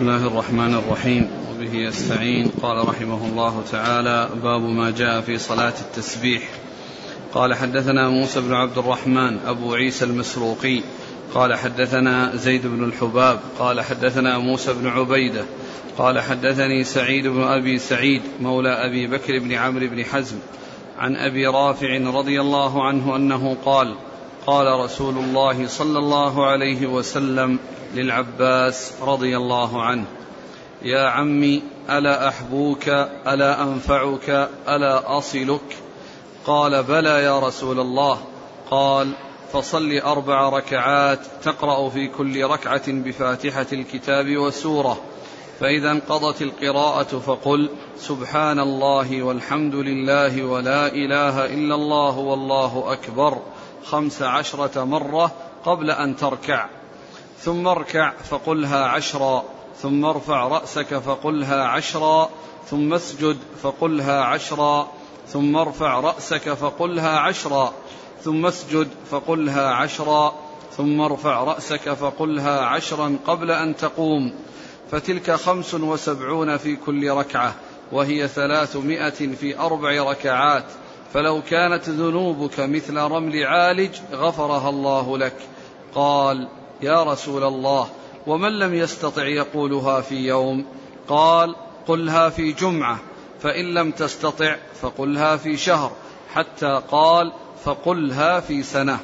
بسم الله الرحمن الرحيم. وبه يستعين. قال رحمه الله تعالى باب ما جاء في صلاة التسبيح. قال حدثنا موسى بن عبد الرحمن أبو عيسى المسروقي. قال حدثنا زيد بن الحباب. قال حدثنا موسى بن عبيدة. قال حدثني سعيد بن أبي سعيد مولى أبي بكر بن عمرو بن حزم. عن أبي رافع رضي الله عنه أنه قال قال رسول الله صلى الله عليه وسلم للعباس رضي الله عنه. يا عمي ألا أحبوك ألا أنفعك ألا أصلك؟ قال بلى يا رسول الله. قال فصل أربع ركعات تقرأ في كل ركعة بفاتحة الكتاب وسورة. فإذا انقضت القراءة فقل سبحان الله والحمد لله ولا إله إلا الله والله أكبر. خمس عشرة مرة قبل أن تركع. ثم اركع فقلها عشرا ثم ارفع رأسك فقلها عشرا ثم اسجد فقلها عشرا ثم ارفع رأسك فقلها عشرا ثم اسجد فقلها عشرا ثم ارفع رأسك فقلها عشرا قبل أن تقوم. فتلك خمس وسبعون في كل ركعة وهي ثلاثمائة في أربع ركعات. فلو كانت ذنوبك مثل رمل عالج غفرها الله لك. قال يا رسول الله ومن لم يستطع يقولها في يوم؟ قال قلها في جمعة فإن لم تستطع فقلها في شهر حتى قال فقلها في سنة.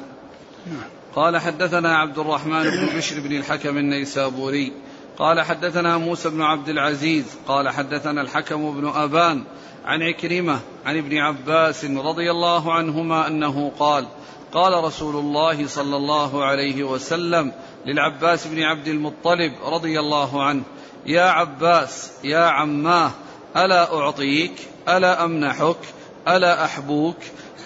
قال حدثنا عبد الرحمن بن بشر بن الحكم النيسابوري. قال حدثنا موسى بن عبد العزيز. قال حدثنا الحكم بن أبان عن عكرمة عن ابن عباس رضي الله عنهما أنه قال قال رسول الله صلى الله عليه وسلم للعباس بن عبد المطلب رضي الله عنه. يا عباس يا عماه ألا أعطيك؟ ألا أمنحك؟ ألا أحبوك؟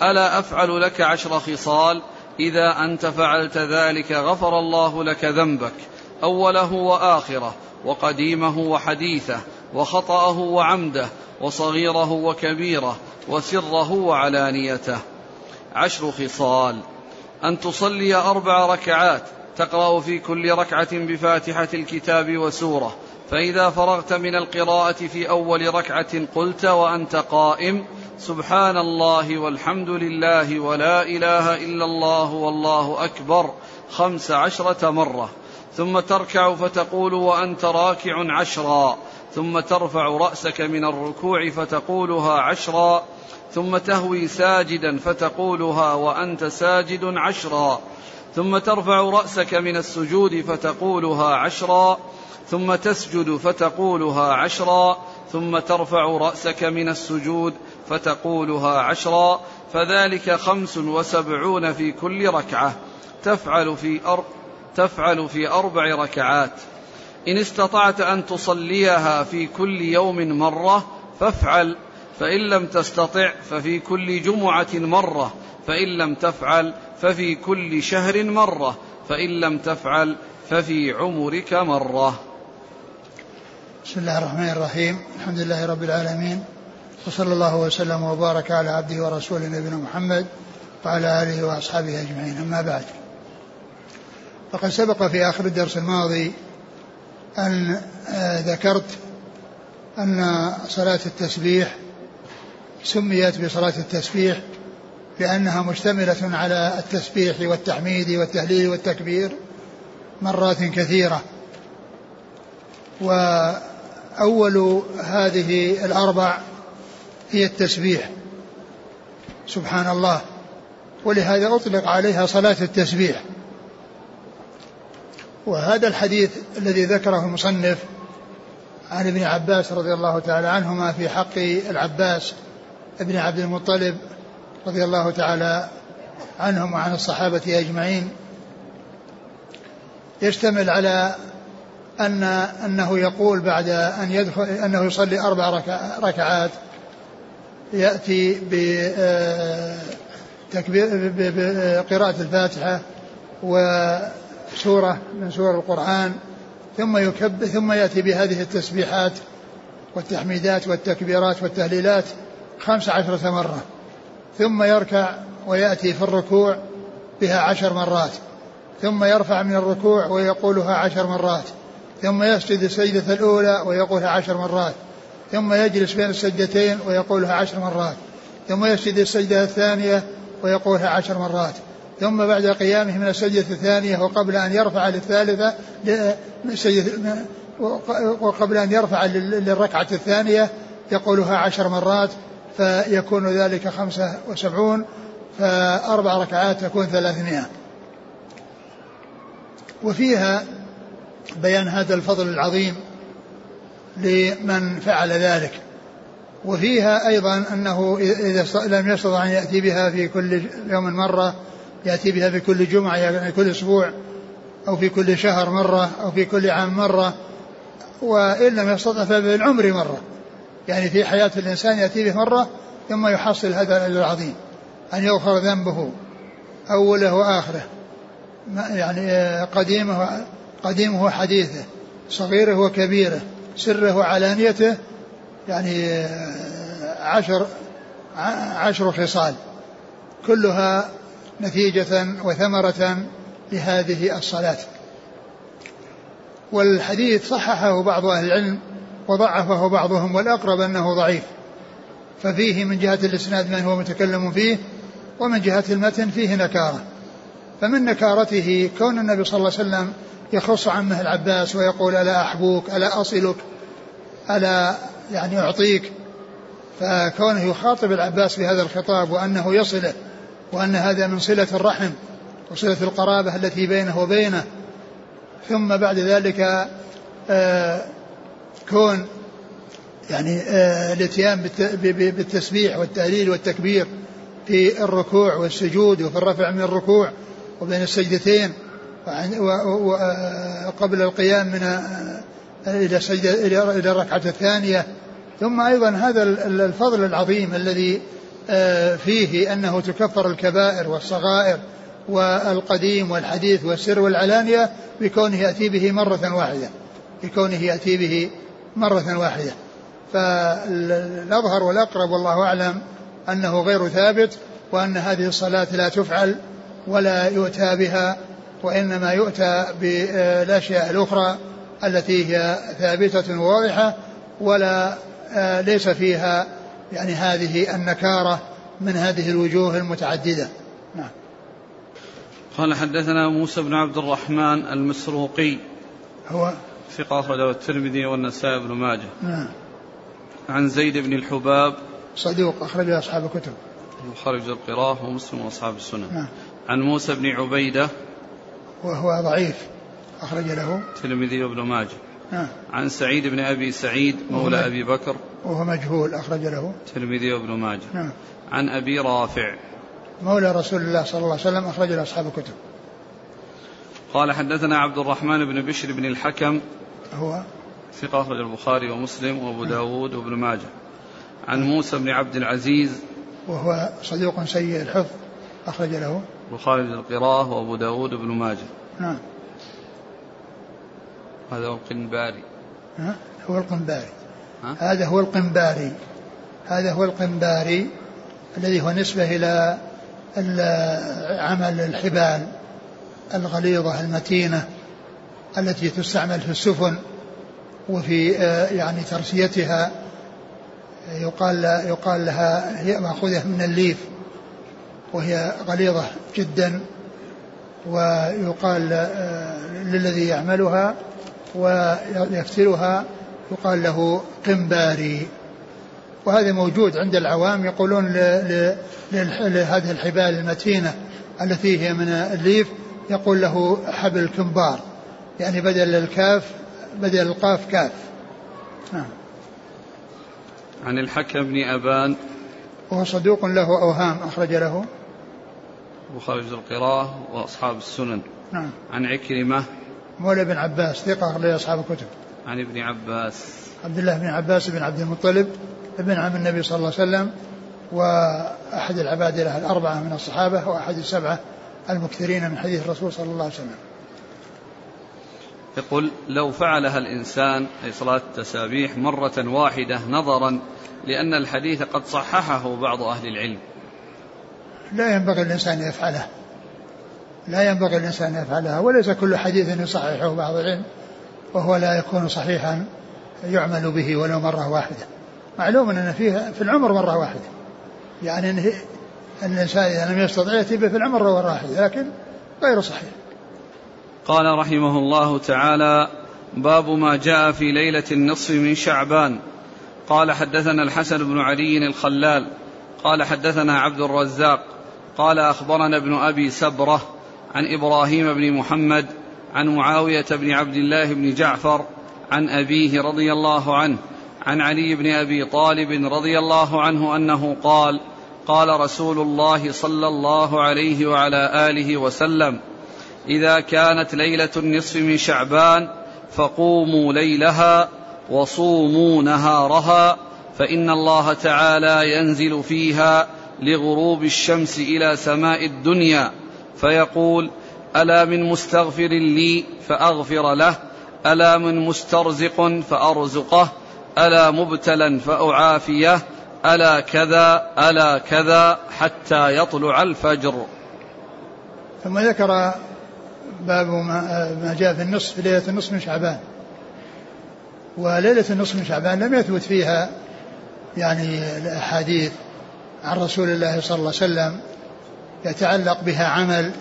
ألا أفعل لك عشر خصال؟ إذا أنت فعلت ذلك غفر الله لك ذنبك أوله وآخره وقديمه وحديثه وخطأه وعمده وصغيره وكبيره وسره وعلانيته. عشر خصال. أن تصلي أربع ركعات. تقرأ في كل ركعة بفاتحة الكتاب وسورة. فإذا فرغت من القراءة في أول ركعة قلت وأنت قائم سبحان الله والحمد لله ولا إله إلا الله والله أكبر خمس عشرة مرة. ثم تركع فتقول وأنت راكع عشرا. ثم ترفع رأسك من الركوع فتقولها عشرا. ثم تهوي ساجدا فتقولها وأنت ساجد عشرا. ثم ترفع رأسك من السجود فتقولها عشرا ثم تسجد فتقولها عشرا ثم ترفع رأسك من السجود فتقولها عشرا فذلك خمس وسبعون في كل ركعة. تفعل في أر تفعل في أربع ركعات. إن استطعت أن تصليها في كل يوم مرة فافعل فإن لم تستطع ففي كل جمعة مرة فإن لم تفعل ففي كل شهر مرة فإن لم تفعل ففي عمرك مرة. بسم الله الرحمن الرحيم. الحمد لله رب العالمين. وصلى الله وسلم وبارك على عبده ورسوله نبينا محمد وعلى آله وأصحابه أجمعين. أما بعد فقد سبق في آخر الدرس الماضي أن آه، ذكرت أن صلاة التسبيح سميت بصلاة التسبيح لأنها مشتملة على التسبيح والتحميد والتهليل والتكبير مرات كثيرة. وأول هذه الأربع هي التسبيح. سبحان الله. ولهذا أطلق عليها صلاة التسبيح. وهذا الحديث الذي ذكره المصنف عن ابن عباس رضي الله تعالى عنهما في حق العباس ابن عبد المطلب رضي الله تعالى عنهم وعن الصحابة أجمعين يشتمل على أن أنه يقول بعد أن يدخل أنه يصلي أربع ركعات يأتي بقراءة الفاتحة وسورة من سور القرآن ثم يكبر ثم يأتي بهذه التسبيحات والتحميدات والتكبيرات والتهليلات خمس عشرة مرة. ثم يركع ويأتي في الركوع بها عشر مرات ثم يرفع من الركوع ويقولها عشر مرات ثم يسجد السجدة الأولى ويقولها عشر مرات ثم يجلس بين السجدتين ويقولها عشر مرات ثم يسجد السجدة الثانية ويقولها عشر مرات ثم بعد قيامه من السجدة الثانية وقبل أن يرفع للثالثة وقبل أن يرفع للركعة الثانية يقولها عشر مرات فيكون ذلك خمسة وسبعون فأربع ركعات تكون ثلاثمائة. وفيها بيان هذا الفضل العظيم لمن فعل ذلك. وفيها أيضا أنه إذا لم يستطع أن يأتي بها في كل يوم مرة يأتي بها في كل جمعة يعني كل أسبوع أو في كل شهر مرة أو في كل عام مرة وإن لم يستطع ففي العمر مرة. يعني في حياة الإنسان يأتي به مرة ثم يحصل هذا العظيم أن يغفر ذنبه أوله وآخره يعني آه، قديمه قديمه وحديثه صغيره وكبيره سره وعلانيته يعني آه، عشر عشر خصال كلها نتيجة وثمرة لهذه الصلاة. والحديث صححه بعض أهل العلم وضعفه بعضهم والأقرب أنه ضعيف. ففيه من جهة الإسناد من هو متكلم فيه ومن جهة المتن فيه نكارة. فمن نكارته كون النبي صلى الله عليه وسلم يخص عمه العباس ويقول ألا أحبوك ألا أصلك ألا يعني أعطيك. فكونه يخاطب العباس بهذا الخطاب وأنه يصله وأن هذا من صلة الرحم وصلة القرابة التي بينه وبينه. ثم بعد ذلك آه كون يعني آه الاتيان بالتسبيح والتهليل والتكبير في الركوع والسجود وفي الرفع من الركوع وبين السجدتين وقبل القيام من آه، إلى السجدة إلى الركعة الثانية. ثم أيضا هذا الفضل العظيم الذي آه، فيه أنه تكفر الكبائر والصغائر والقديم والحديث والسر والعلانية بكونه يأتي به مرة واحدة بكونه يأتي به مرة واحدة. فالأظهر والأقرب والله أعلم أنه غير ثابت وأن هذه الصلاة لا تفعل ولا يؤتى بها وإنما يؤتى بالأشياء الأخرى التي هي ثابتة واضحة ولا آه، ليس فيها يعني هذه النكارة من هذه الوجوه المتعددة. نعم. قال حدثنا موسى بن عبد الرحمن المسروقي. هو؟ ثقة أخرجه الترمذي والنسائي بن ماجه. نعم. عن زيد بن الحباب. صدوق أخرج أصحاب الكتب. خرج القراءة ومسلم وأصحاب السنة. نعم. عن موسى بن عبيدة. وهو ضعيف. أخرج له. الترمذي وابن ماجه. نعم. عن سعيد بن أبي سعيد مولى أبي بكر. وهو مجهول. أخرج له. الترمذي وابن ماجه. نعم. عن أبي رافع. مولى رسول الله صلى الله عليه وسلم. أخرج له أصحاب الكتب. قال حدثنا عبد الرحمن بن بشر بن الحكم. هو ثقة أخرج البخاري ومسلم وأبو داود وابن ماجه. عن موسى بن عبد العزيز. وهو صديق سيء الحفظ أخرج له. البخاري القراءة وأبو داود وابن ماجه. نعم. هذا هو القنباري. ها؟ هو القنباري. ها؟ هذا هو القنباري. هذا هو القنباري الذي هو نسبة إلى عمل الحبال الغليظة المتينة. التي تستعمل في السفن وفي آه، يعني ترسيتها. يقال يقال لها هي مأخوذة من الليف وهي غليظة جدا. ويقال آه، للذي يعملها ويفترها يقال له قنباري. وهذا موجود عند العوام يقولون لهذه الحبال المتينة التي هي من الليف يقول له حبل كنبار يعني بدل الكاف بدل القاف كاف. نعم. عن الحكم بن أبان. وهو صدوق له أوهام أخرج له. وخرج القراءة وأصحاب السنن. نعم. عن عكرمة. مولى بن عباس ثقة أخرج أصحاب الكتب. عن ابن عباس. عبد الله بن عباس بن عبد المطلب ابن عم النبي صلى الله عليه وسلم وأحد العبادلة الأربعة من الصحابة وأحد السبعة المكثرين من حديث الرسول صلى الله عليه وسلم. يقول لو فعلها الإنسان أي صلاة التسابيح مرة واحدة نظرا لأن الحديث قد صححه بعض أهل العلم. لا ينبغي الإنسان يفعله لا ينبغي الإنسان يفعلها وليس كل حديث يصححه بعض العلم وهو لا يكون صحيحا يعمل به ولو مرة واحدة. معلوم أن فيه في العمر مرة واحدة. يعني أن الإنسان إذا لم يستطع يأتي به في العمر مرة واحدة لكن غير صحيح. قال رحمه الله تعالى باب ما جاء في ليلة النصف من شعبان. قال حدثنا الحسن بن علي الخلال قال حدثنا عبد الرزاق قال أخبرنا ابن أبي سبرة عن إبراهيم بن محمد عن معاوية بن عبد الله بن جعفر عن أبيه رضي الله عنه عن علي بن أبي طالب رضي الله عنه أنه قال قال رسول الله صلى الله عليه وعلى آله وسلم إذا كانت ليلة النصف من شعبان فقوموا ليلها وصوموا نهارها فإن الله تعالى ينزل فيها لغروب الشمس إلى سماء الدنيا فيقول ألا من مستغفر لي فأغفر له ألا من مسترزق فأرزقه ألا مبتلا فأعافيه ألا كذا ألا كذا حتى يطلع الفجر. ثم ذكر باب ما جاء في النصف في ليلة النصف من شعبان. وليلة النصف من شعبان لم يثبت فيها يعني الأحاديث عن رسول الله صلى الله عليه وسلم يتعلق بها عمل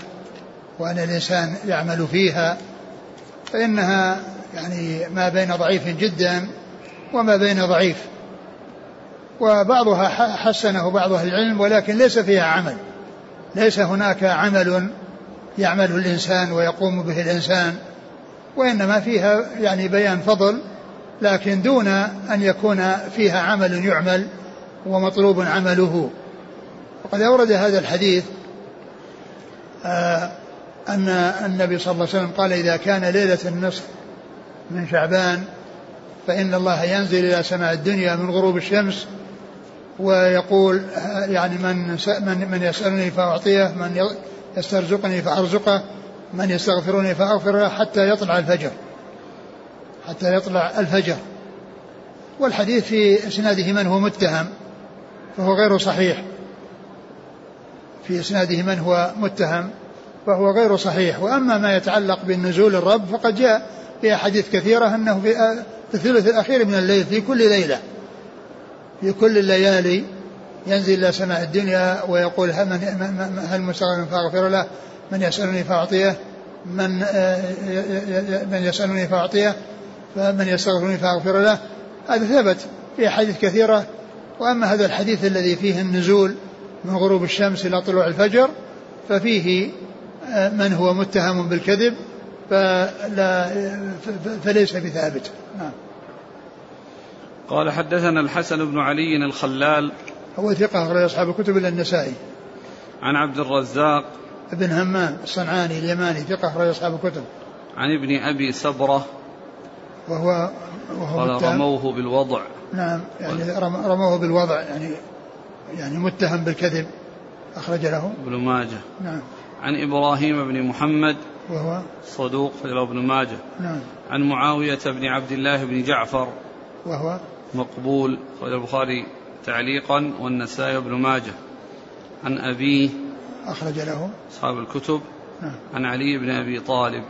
وأن الإنسان يعمل فيها فإنها يعني ما بين ضعيف جدا وما بين ضعيف. وبعضها حسنه بعض أهل العلم ولكن ليس فيها عمل. ليس هناك عمل يعمله الإنسان ويقوم به الإنسان وإنما فيها يعني بيان فضل لكن دون أن يكون فيها عمل يعمل ومطلوب عمله. وقد أورد هذا الحديث آه أن النبي صلى الله عليه وسلم قال إذا كان ليلة النصف من شعبان فإن الله ينزل إلى سماء الدنيا من غروب الشمس ويقول يعني من من من يسألني فأعطيه من يسترزقني فأرزقه من يستغفرني فأغفر له حتى يطلع الفجر حتى يطلع الفجر. والحديث في إسناده من هو متهم فهو غير صحيح. في إسناده من هو متهم فهو غير صحيح. وأما ما يتعلق بالنزول الرب فقد جاء في أحاديث كثيرة أنه في الثلث الأخير من الليل في كل ليلة في كل الليالي ينزل إلى سماء الدنيا ويقول هل, من هل مستغفر فأغفر له؟ من يسألني فأعطيه. من آه، من يسألني فأعطيه. فمن يستغفرني فأغفر له. هذا ثبت في أحاديث كثيرة. وأما هذا الحديث الذي فيه النزول من غروب الشمس إلى طلوع الفجر ففيه آه، من هو متهم بالكذب فلا فليس بثابت. نعم. قال حدثنا الحسن بن علي الخلال هو ثقة أخرج أصحاب الكتب إلا النسائي. عن عبد الرزاق. ابن همام الصنعاني اليماني ثقة أخرج أصحاب الكتب. عن ابن أبي سبرة وهو وهو قال رموه بالوضع. نعم يعني رموه بالوضع يعني يعني متهم بالكذب أخرج له. ابن ماجه. نعم. عن إبراهيم بن محمد. وهو؟ صدوق له ابن ماجه. نعم. عن معاوية بن عبد الله بن جعفر. وهو؟ مقبول. البخاري. تعليقا والنسائي بن ماجه. عن أبيه أخرج له. أصحاب الكتب. نعم. عن علي بن أبي طالب.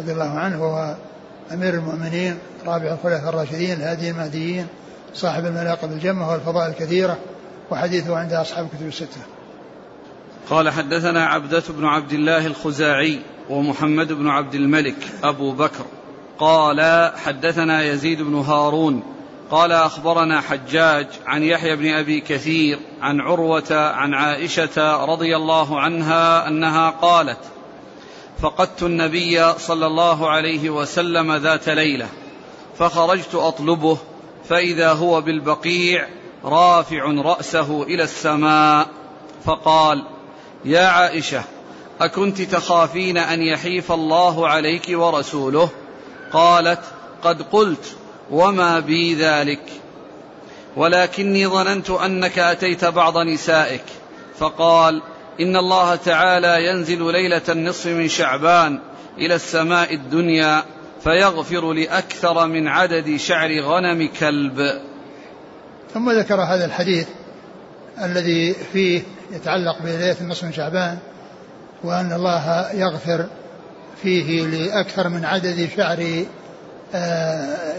رضي الله عنه وهو أمير المؤمنين رابع الخلفاء الراشدين الهادي المهديين صاحب المناقب الجمة والفضائل الكثيرة وحديثه عند أصحاب الكتب الستة. قال حدثنا عبدة بن عبد الله الخزاعي ومحمد بن عبد الملك أبو بكر. قال حدثنا يزيد بن هارون قال أخبرنا حجاج عن يحيى بن أبي كثير عن عروة عن عائشة رضي الله عنها أنها قالت فقدت النبي صلى الله عليه وسلم ذات ليلة فخرجت أطلبه فإذا هو بالبقيع رافع رأسه إلى السماء فقال يا عائشة أكنت تخافين أن يحيف الله عليك ورسوله؟ قالت قد قلت. وما بي ذلك. ولكني ظننت أنك أتيت بعض نسائك. فقال إن الله تعالى ينزل ليلة النصف من شعبان إلى السماء الدنيا فيغفر لأكثر من عدد شعر غنم كلب. ثم ذكر هذا الحديث الذي فيه يتعلق بليلة النصف من شعبان وأن الله يغفر فيه لأكثر من عدد شعر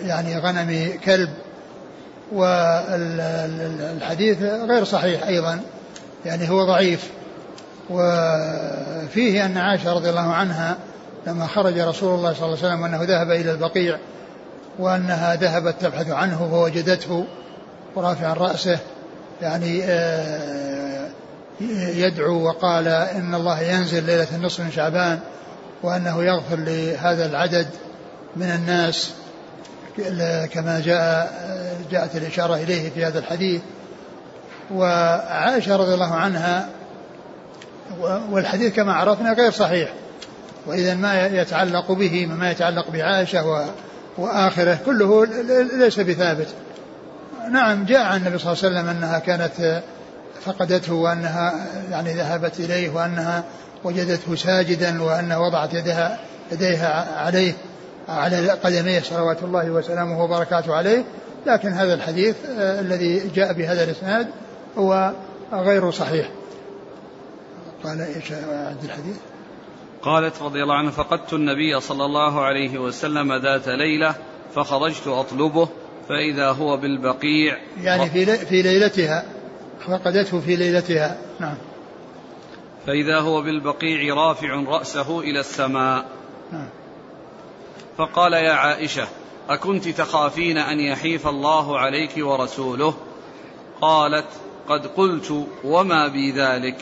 يعني غنم كلب والحديث غير صحيح أيضا يعني هو ضعيف. وفيه أن عائشة رضي الله عنها لما خرج رسول الله صلى الله عليه وسلم أنه ذهب إلى البقيع وأنها ذهبت تبحث عنه فوجدته ورافعا رأسه يعني آه، يدعو وقال إن الله ينزل ليلة النصف من شعبان وأنه يغفر لهذا العدد. من الناس كما جاء جاءت الإشارة إليه في هذا الحديث وعائشة رضي الله عنها والحديث كما عرفنا غير صحيح. وإذا ما يتعلق به مما يتعلق بعائشة وآخره كله ليس بثابت. نعم جاء عن النبي صلى الله عليه وسلم أنها كانت فقدته وأنها يعني ذهبت إليه وأنها وجدته ساجدا وأنها وضعت يدها يديها عليه. على قدميه صلوات الله وسلامه وبركاته عليه لكن هذا الحديث آه الذي جاء بهذا الإسناد هو غير صحيح. قال إيش عند الحديث؟ قالت رضي الله عنها فقدت النبي صلى الله عليه وسلم ذات ليلة فخرجت أطلبه فإذا هو بالبقيع يعني في في ليلتها فقدته في ليلتها. نعم. فإذا هو بالبقيع رافع رأسه إلى السماء. نعم. فقال يا عائشة أكنت تخافين أن يحيف الله عليك ورسوله؟ قالت قد قلت وما بي ذلك.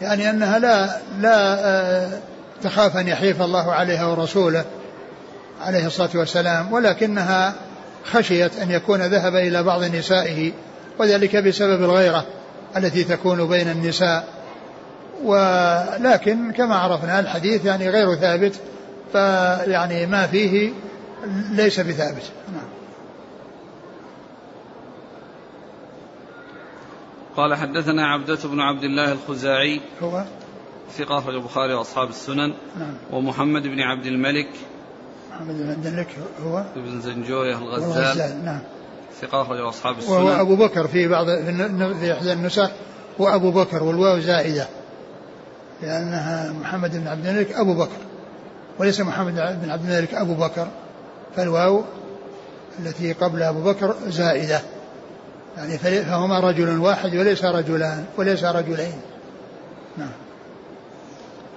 يعني أنها لا لا آه، تخاف أن يحيف الله عليها ورسوله عليه الصلاة والسلام ولكنها خشيت أن يكون ذهب إلى بعض نسائه وذلك بسبب الغيرة التي تكون بين النساء. ولكن كما عرفنا الحديث يعني غير ثابت فيعني ما فيه ليس بثابت. نعم. قال حدثنا عبدة بن عبد الله الخزاعي. هو؟ ثقة أخرج البخاري وأصحاب السنن. نعم. ومحمد بن عبد الملك. محمد بن عبد الملك هو؟ ابن زنجوية الغزال. نعم. ثقة أخرج أصحاب السنن. وهو أبو بكر في بعض في إحدى النسخ هو أبو بكر والواو زائدة لأنها محمد بن عبد الملك أبو بكر. وليس محمد بن عبد الملك أبو بكر فالواو التي قبل أبو بكر زائدة. يعني فهما رجل واحد وليس رجلان وليس رجلين. نعم.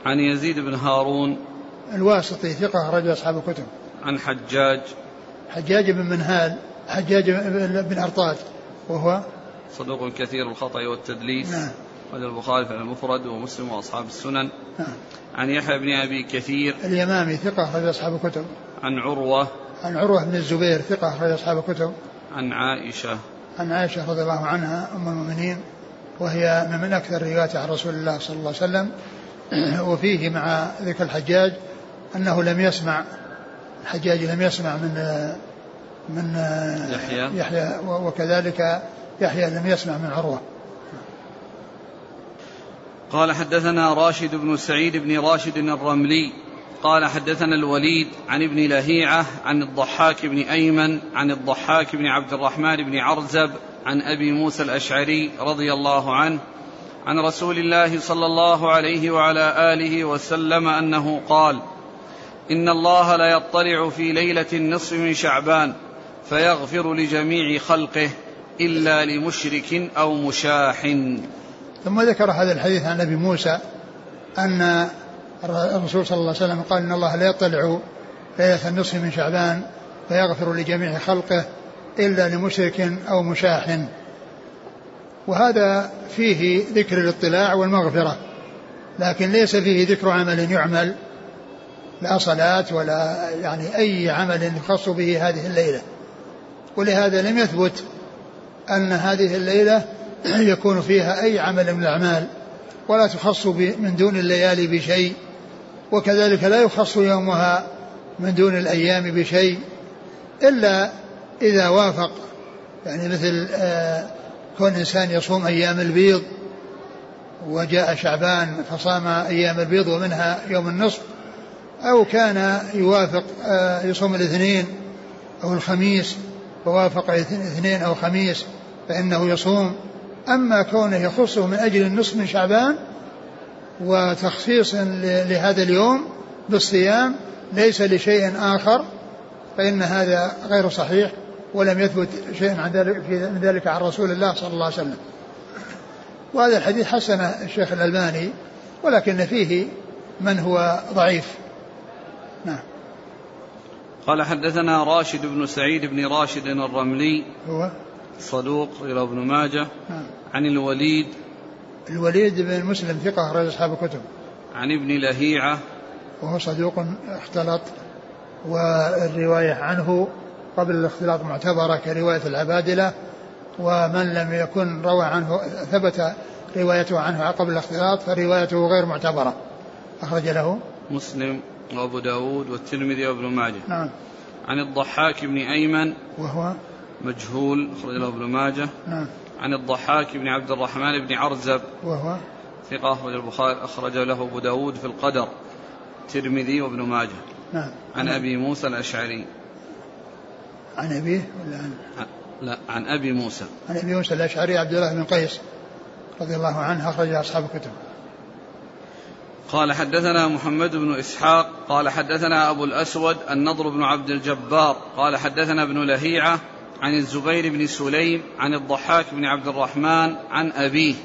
عن يزيد بن هارون. الواسطي ثقة رجل أصحاب الكتب. عن حجاج. حجاج بن منهال حجاج بن أرطاد وهو صدوق كثير الخطأ والتدليس. نعم. أخرج البخاري في المفرد ومسلم وأصحاب السنن. نعم. عن يحيى بن أبي كثير. اليمامي ثقة أخرج أصحاب الكتب. عن عروة. عن عروة بن الزبير ثقة أخرج أصحاب الكتب. عن عائشة. عن عائشة رضي الله عنها أم المؤمنين وهي من أكثر روايات عن رسول الله صلى الله عليه وسلم. وفيه مع ذكر الحجاج أنه لم يسمع الحجاج لم يسمع من من يحيى. يحيى وكذلك يحيى لم يسمع من عروة. قال حدثنا راشد بن سعيد بن راشد الرملي. قال حدثنا الوليد عن ابن لهيعة عن الضحاك بن أيمن عن الضحاك بن عبد الرحمن بن عرزب عن أبي موسى الأشعري رضي الله عنه عن رسول الله صلى الله عليه وعلى آله وسلم أنه قال إن الله ليطلع في ليلة النصف من شعبان فيغفر لجميع خلقه إلا لمشرك أو مشاح. ثم ذكر هذا الحديث عن أبي موسى أن الرسول صلى الله عليه وسلم قال إن الله لا يطلع ليلة النصف من شعبان فيغفر لجميع خلقه إلا لمشرك أو مشاح. وهذا فيه ذكر الاطلاع والمغفرة لكن ليس فيه ذكر عمل يعمل لا صلاة ولا يعني أي عمل يخص به هذه الليلة. ولهذا لم يثبت أن هذه الليلة يكون فيها أي عمل من الأعمال ولا تخص من دون الليالي بشيء وكذلك لا يخص يومها من دون الأيام بشيء إلا إذا وافق يعني مثل آه، كون إنسان يصوم أيام البيض وجاء شعبان فصام أيام البيض ومنها يوم النصف أو كان يوافق آه، يصوم الاثنين أو الخميس ووافق اثنين أو خميس فإنه يصوم. أما كونه يخصه من أجل النصف من شعبان وتخصيص لهذا اليوم بالصيام ليس لشيء آخر فإن هذا غير صحيح ولم يثبت شيء عن ذلك من ذلك عن رسول الله صلى الله عليه وسلم. وهذا الحديث حسن الشيخ الألباني ولكن فيه من هو ضعيف. نعم. قال حدثنا راشد بن سعيد بن راشد الرملي. هو؟ صدوق إلى ابن ماجه نعم. عن الوليد الوليد بن مسلم ثقة أخرج أصحاب الكتب. عن ابن لهيعة وهو صدوق اختلط والرواية عنه قبل الاختلاط معتبرة كرواية العبادلة ومن لم يكن روى عنه ثبت روايته عنه قبل الاختلاط فروايته غير معتبرة. أخرج له مسلم وأبو داود والترمذي وابن ماجه. نعم. عن الضحاك بن أيمن وهو مجهول أخرج له ابن ماجه. نعم. عن الضحاك بن عبد الرحمن بن عرزب. وهو؟ ثقة أخرج البخاري أخرج له أبو داود في القدر. الترمذي وابن ماجه. نعم. عن أبي موسى الأشعري. عن أبيه ولا عن؟ لا عن أبي موسى. عن أبي موسى الأشعري عبد الله بن قيس رضي الله عنه أخرج أصحاب الكتب. قال حدثنا محمد بن إسحاق. قال حدثنا أبو الأسود النضر بن عبد الجبار. قال حدثنا ابن لهيعة. عن الزبير بن سليم عن الضحاك بن عبد الرحمن عن أبيه.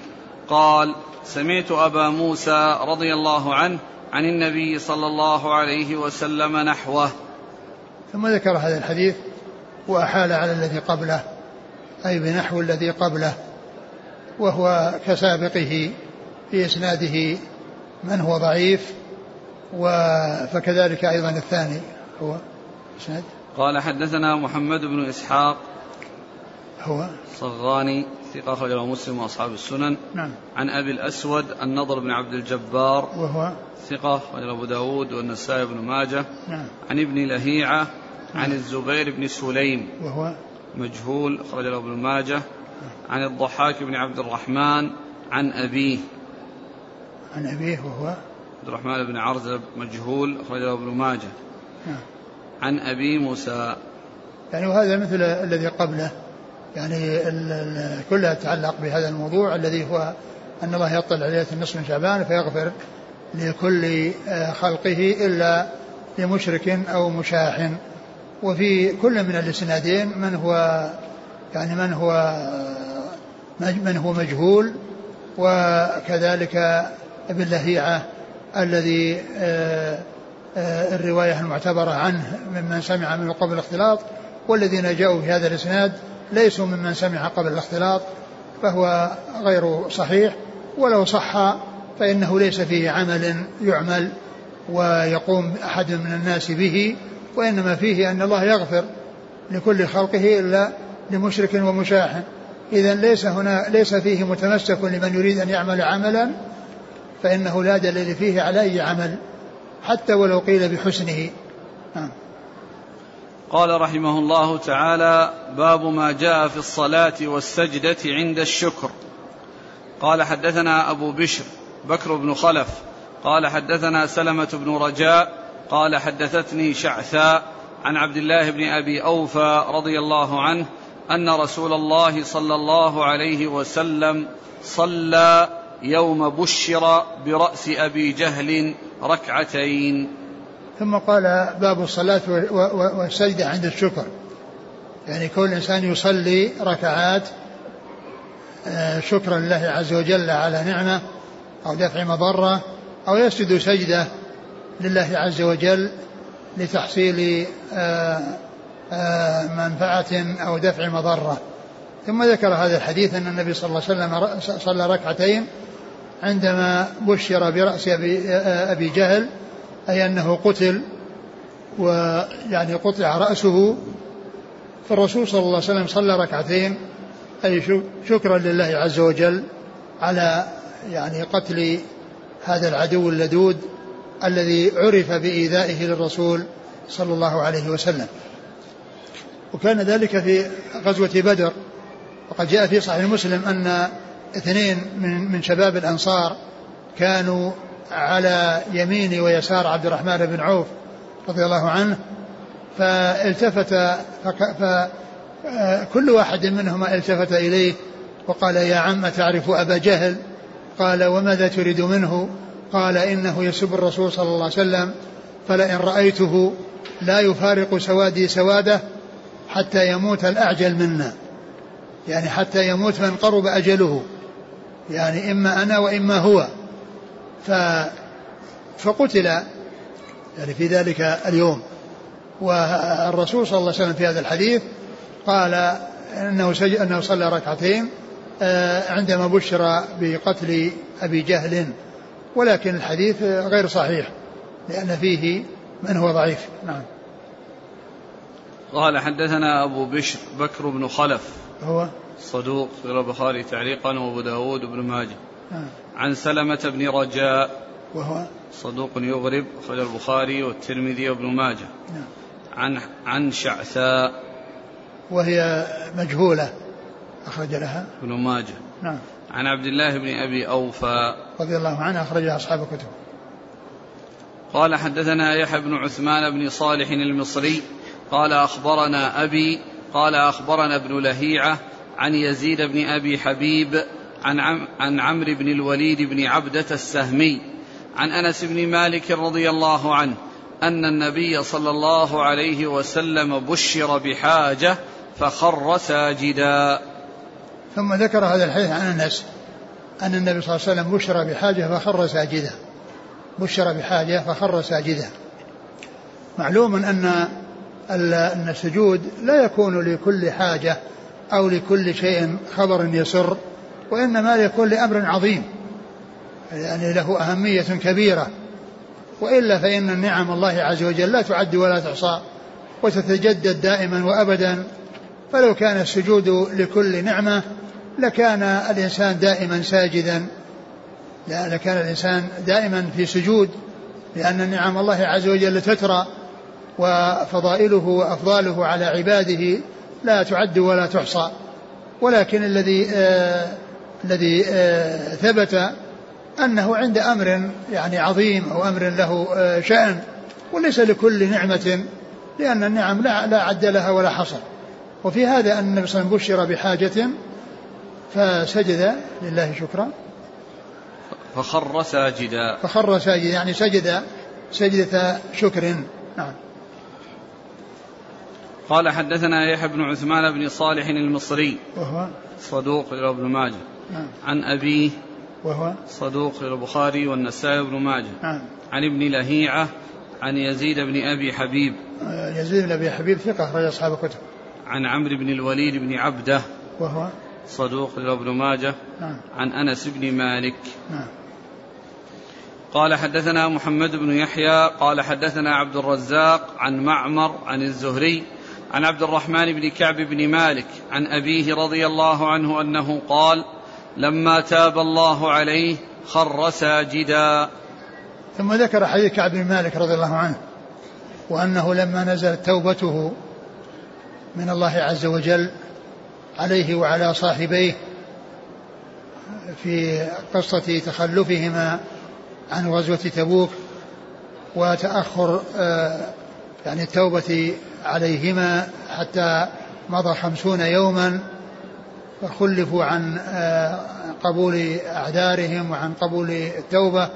قال سمعت أبا موسى رضي الله عنه عن النبي صلى الله عليه وسلم نحوه. ثم ذكر هذا الحديث وأحال على الذي قبله أي بنحو الذي قبله وهو كسابقه في إسناده من هو ضعيف فكذلك أيضا الثاني هو إسناد. قال حدثنا محمد بن إسحاق هو صغاني ثقة أخرجه مسلم وأصحاب السنن. نعم. عن أبي الأسود النضر بن عبد الجبار وهو ثقة أخرجه أبو داود والنسائي بن ماجه. نعم. عن ابن لهيعة عن الزبير بن سليم. وهو مجهول أخرج له ابن ماجه. عن الضحاك بن عبد الرحمن عن أبيه. عن أبيه وهو عبد الرحمن بن عرزب مجهول أخرج له ابن ماجه. نعم. عن أبي موسى. يعني وهذا مثل الذي قبله. يعني كلها تتعلق بهذا الموضوع الذي هو أن الله يطلع ليلة النصف من شعبان فيغفر لكل آه، خلقه إلا لمشرك أو مشاح. وفي كل من الإسنادين من هو يعني من هو آه، من هو مجهول وكذلك ابن لهيعة الذي آه، الرواية المعتبرة عنه ممن سمع منه قبل الاختلاط والذين جاءوا في هذا الإسناد ليسوا ممن سمع قبل الاختلاط فهو غير صحيح ولو صح فإنه ليس فيه عمل يعمل ويقوم أحد من الناس به وإنما فيه أن الله يغفر لكل خلقه إلا لمشرك ومشاح. إذا ليس هنا ليس فيه متمسك لمن يريد أن يعمل عملا فإنه لا دليل فيه على أي عمل. حتى ولو قيل بحسنه. نعم. قال رحمه الله تعالى باب ما جاء في الصلاة والسجدة عند الشكر. قال حدثنا أبو بشر بكر بن خلف. قال حدثنا سلمة بن رجاء. قال حدثتني شعثاء عن عبد الله بن أبي أوفى رضي الله عنه أن رسول الله صلى الله عليه وسلم صلى يوم بشر برأس أبي جهل ركعتين. ثم قال باب الصلاة والسجدة عند الشكر. يعني كل إنسان يصلي ركعات آه، شكرا لله عز وجل على نعمة أو دفع مضرة أو يسجد سجدة لله عز وجل لتحصيل آه، آه، منفعة أو دفع مضرة. ثم ذكر هذا الحديث أن النبي صلى الله عليه وسلم صلى ركعتين عندما بشر برأس أبي, أبي جهل أي أنه قتل ويعني قطع رأسه فالرسول صلى الله عليه وسلم صلى ركعتين أي شك- شكرا لله عز وجل على يعني قتل هذا العدو اللدود الذي عرف بإيذائه للرسول صلى الله عليه وسلم. وكان ذلك في غزوة بدر وقد جاء في صحيح مسلم أن اثنين من من شباب الأنصار كانوا على يمين ويسار عبد الرحمن بن عوف رضي الله عنه فالتفت فك ف آه، كل واحد منهما التفت إليه وقال يا عم تعرف أبا جهل؟ قال وماذا تريد منه؟ قال إنه يسب الرسول صلى الله عليه وسلم فلئن رأيته لا يفارق سوادي سوادة حتى يموت الأعجل منا. يعني حتى يموت من قرب أجله. يعني إما أنا وإما هو. ف فقتل يعني في ذلك اليوم. والرسول صلى الله عليه وسلم في هذا الحديث قال إنه سج... إنه صلى ركعتين آه، عندما بشر بقتل أبي جهل. ولكن الحديث غير صحيح لأن فيه من هو ضعيف. نعم. قال حدثنا أبو بشر بكر بن خلف. هو؟ صدوق في البخاري تعليقا وأبو داود بن ماجه. نعم عن سلمة بن رجاء. وهو؟ صدوق يغرب أخرج البخاري والترمذي وابن ماجه. نعم. عن عن شعثاء. وهي مجهولة أخرج لها. ابن ماجه. نعم. عن عبد الله بن أبي أوفى. رضي الله عنه أخرجها أصحاب الكتب. قال حدثنا يحيى بن عثمان بن صالح المصري. قال أخبرنا أبي قال أخبرنا ابن لهيعة. عن يزيد بن أبي حبيب عن عم عن عمرو بن الوليد بن عبدة السهمي عن أنس بن مالك رضي الله عنه أن النبي صلى الله عليه وسلم بشر بحاجة فخر ساجدا. ثم ذكر هذا الحديث عن أنس أن النبي صلى الله عليه وسلم بشر بحاجة فخر ساجدا. بشر بحاجة فخر ساجدا. معلوم أن أن السجود لا يكون لكل حاجة أو لكل شيء خبر يسر وإنما يكون لأمر عظيم. يعني له أهمية كبيرة. وإلا فإن نعم الله عز وجل لا تعد ولا تحصى وتتجدد دائما وأبدا. فلو كان السجود لكل نعمة لكان الإنسان دائما ساجدا. لكان الإنسان دائما في سجود لأن نعم الله عز وجل تترى وفضائله وأفضاله على عباده لا تعد ولا تحصى. ولكن الذي آه الذي آه ثبت أنه عند أمر يعني عظيم أو أمر له آه شأن وليس لكل نعمة لأن النعم لا, لا عد لها ولا حصر وفي هذا أن النبي صلى الله عليه وسلم بشر بحاجة فسجد لله شكرا. فخر ساجدا. فخر ساجدا يعني سجد سجدة شكر. نعم. قال حدثنا يحيى بن عثمان بن صالح المصري. وهو؟ صدوق إلى ابن ماجه. نعم. عن أبيه. وهو؟ صدوق إلى البخاري والنسائي وابن ماجه. نعم. عن ابن لهيعة عن يزيد بن أبي حبيب. آه، يزيد بن أبي حبيب ثقة أخرج أصحاب الكتب. عن عمرو بن الوليد بن عبده. وهو؟ صدوق إلى ابن ماجه. نعم. عن أنس بن مالك. نعم. قال حدثنا محمد بن يحيى قال حدثنا عبد الرزاق عن معمر عن الزهري عن عبد الرحمن بن كعب بن مالك عن أبيه رضي الله عنه أنه قال لما تاب الله عليه خر ساجدا. ثم ذكر حديث كعب بن مالك رضي الله عنه وأنه لما نزلت توبته من الله عز وجل عليه وعلى صاحبيه في قصة تخلفهما عن غزوة تبوك وتأخر آه، يعني التوبة عليهما حتى مضى خمسون يوما فخلفوا عن آه، قبول أعذارهم وعن قبول التوبة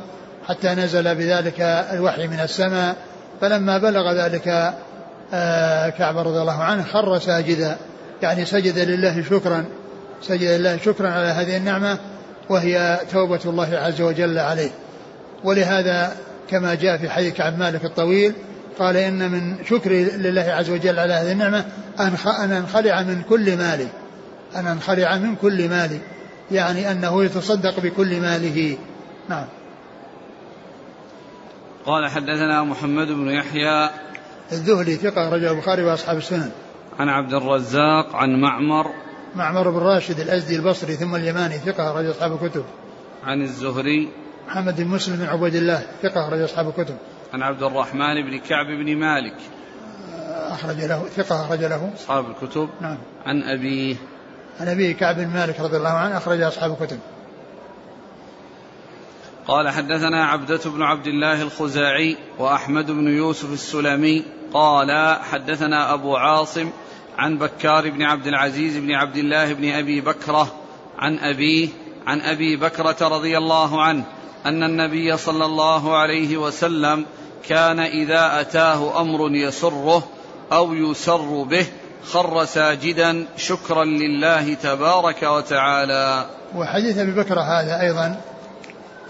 حتى نزل بذلك الوحي من السماء. فلما بلغ ذلك آه، كعب رضي الله عنه خر ساجدا. يعني سجد لله شكرا سجد لله شكرا على هذه النعمة وهي توبة الله عز وجل عليه. ولهذا كما جاء في حديث كعب مالك الطويل قال إن من شكري لله عز وجل على هذه النعمة أن أنخلع من كل مالي أن أنخلع من كل مالي يعني أنه يتصدق بكل ماله. نعم. قال حدثنا محمد بن يحيى الذهلي ثقة رجل البخاري وأصحاب السنن. عن عبد الرزاق عن معمر معمر بن راشد الأزدي البصري ثم اليماني ثقة رجل أصحاب الكتب. عن الزهري محمد بن مسلم بن عبيد الله ثقة رجل أصحاب الكتب. عن عبد الرحمن بن كعب بن مالك. أخرج له ثقة أخرج له. أصحاب الكتب. نعم. عن أبيه عن أبيه كعب بن مالك رضي الله عنه أخرج أصحاب الكتب. قال حدثنا عبدة بن عبد الله الخزاعي وأحمد بن يوسف السلمي. قال حدثنا أبو عاصم عن بكار بن عبد العزيز بن عبد الله بن أبي بكرة عن أبيه عن أبي بكرة رضي الله عنه أن النبي صلى الله عليه وسلم كان إذا أتاه أمر يسره أو يسر به خر ساجدا شكرا لله تبارك وتعالى. وحديث أبي بكر هذا أيضا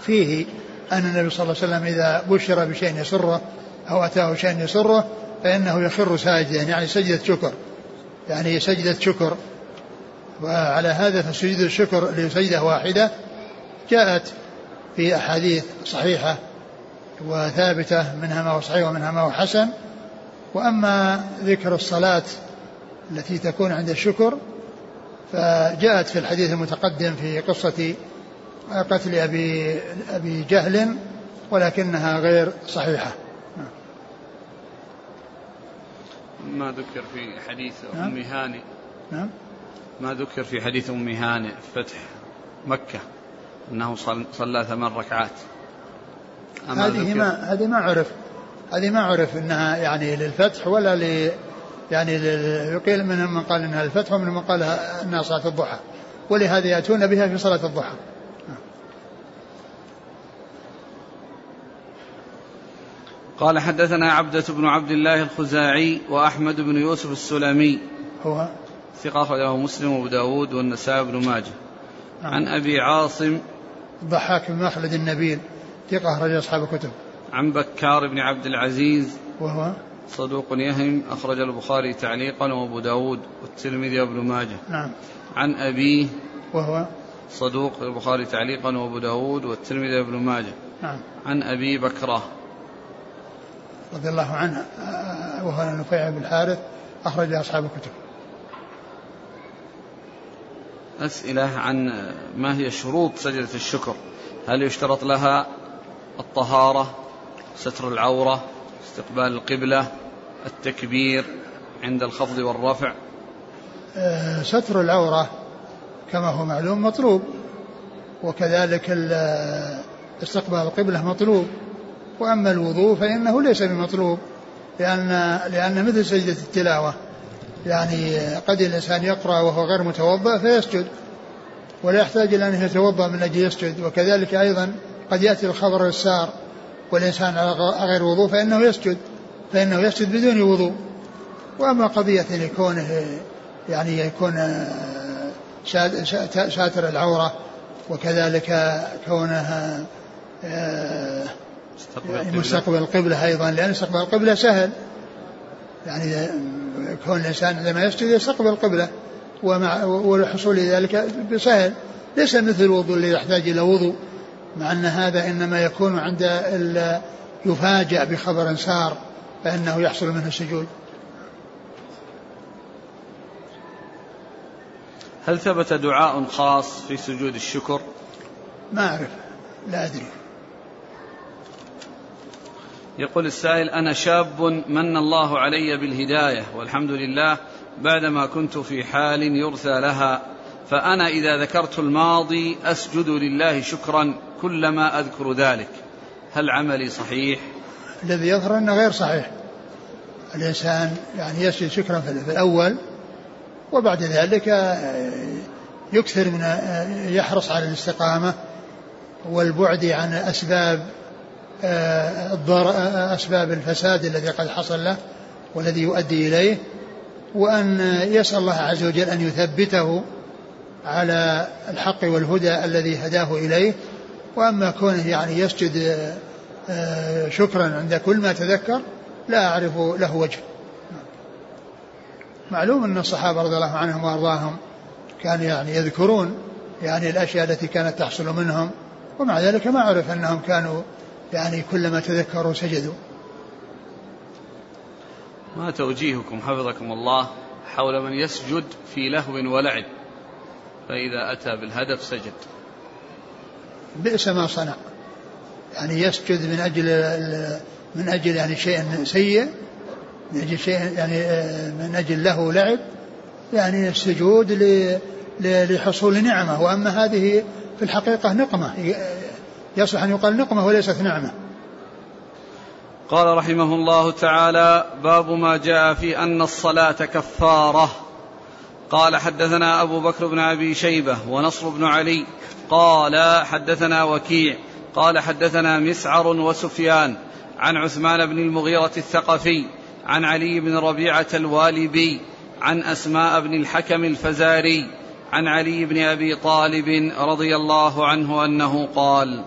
فيه أن النبي صلى الله عليه وسلم إذا بشر بشيء يسره أو أتاه شيء يسره فإنه يخر ساجدا يعني سجدة شكر يعني سجدة شكر. وعلى هذا فسجود الشكر لسجدة واحدة جاءت في أحاديث صحيحة. وثابتة منها ما هو صحيح ومنها ما هو حسن. وأما ذكر الصلاة التي تكون عند الشكر فجاءت في الحديث المتقدم في قصة قتل أبي أبي جهل ولكنها غير صحيحة. ما ذكر في حديث نعم. أم هانئ؟ نعم. ما ذكر في حديث أم هانئ فتح مكة أنه صلى ثمان ركعات. هذه ما هذه ما عرف. هذه ما عرف إنها يعني للفتح ولا ل يعني يقيل من من قال إنها للفتح ومن من قال إنها صلاة الضحى. ولهذا يأتون بها في صلاة الضحى. قال حدثنا عبدة بن عبد الله الخزاعي وأحمد بن يوسف السلمي هو؟ ثقة أخرجه مسلم وأبو داود والنسائي بن ماجه. نعم. عن أبي عاصم ضحاك بن مخلد النبيل. ثقة أخرج أصحاب الكتب. عن بكار بن عبد العزيز وهو صدوق يهم أخرج البخاري تعليقا وأبو داود والترمذي وابن ماجه. نعم. عن أبيه وهو صدوق البخاري تعليقا وأبو داود والترمذي وابن ماجه. نعم. عن أبي بكرة رضي الله عنه وهو نفيع بن الحارث أخرج أصحاب الكتب. أسئلة عن ما هي شروط سجدة الشكر؟ هل يشترط لها الطهارة ستر العورة استقبال القبلة التكبير عند الخفض والرفع. أه ستر العورة كما هو معلوم مطلوب وكذلك استقبال القبلة مطلوب. وأما الوضوء فإنه ليس بمطلوب لأن لأن مثل سجدة التلاوة يعني قد الإنسان يقرأ وهو غير متوضأ فيسجد ولا يحتاج إلى أن يتوضأ من أجل يسجد. وكذلك أيضا قد يأتي الخبر السار والإنسان على غير وضوء فإنه يسجد فإنه يسجد بدون وضوء. وأما قضية كونه يعني يكون ساتر العورة وكذلك كونه يعني مستقبل القبلة أيضا لأن استقبال القبلة سهل. يعني كون الإنسان عندما يسجد يستقبل القبلة ومع والحصول ذلك بسهل. ليس مثل الوضوء اللي يحتاج إلى وضوء. مع أن هذا إنما يكون عند يفاجأ بخبر سار فإنه يحصل منه السجود هل ثبت دعاء خاص في سجود الشكر؟ ما أعرف لا أدري. يقول السائل أنا شاب من الله علي بالهداية والحمد لله بعدما كنت في حال يرثى لها. فأنا إذا ذكرت الماضي أسجد لله شكرا كلما أذكر ذلك. هل عملي صحيح؟ الذي يظهر أنه غير صحيح. الإنسان يعني يسجد شكرا في الأول وبعد ذلك يكثر من يحرص على الاستقامة والبعد عن أسباب أسباب الفساد الذي قد حصل له والذي يؤدي إليه وأن يسأل الله عز وجل أن يثبته على الحق والهدى الذي هداه إليه. وأما كونه يعني يسجد آه، شكرا عند كل ما تذكر لا أعرف له وجه. معلوم أن الصحابة رضي الله عنهم وأرضاهم كانوا يعني يذكرون يعني الأشياء التي كانت تحصل منهم ومع ذلك ما عرف أنهم كانوا يعني كلما تذكروا سجدوا. ما توجيهكم حفظكم الله حول من يسجد في لهو ولعب. فإذا أتى بالهدف سجد. بئس ما صنع. يعني يسجد من أجل من أجل يعني شيء سيء من أجل شيء يعني من أجل له لعب يعني السجود لحصول نعمة. وأما هذه في الحقيقة نقمة. يصح أن يقال نقمة وليست نعمة. قال رحمه الله تعالى باب ما جاء في أن الصلاة كفارة. قال حدثنا أبو بكر بن أبي شيبة ونصر بن علي قال حدثنا وكيع قال حدثنا مسعر وسفيان عن عثمان بن المغيرة الثقفي عن علي بن ربيعة الوالبي عن أسماء بن الحكم الفزاري عن علي بن أبي طالب رضي الله عنه أنه قال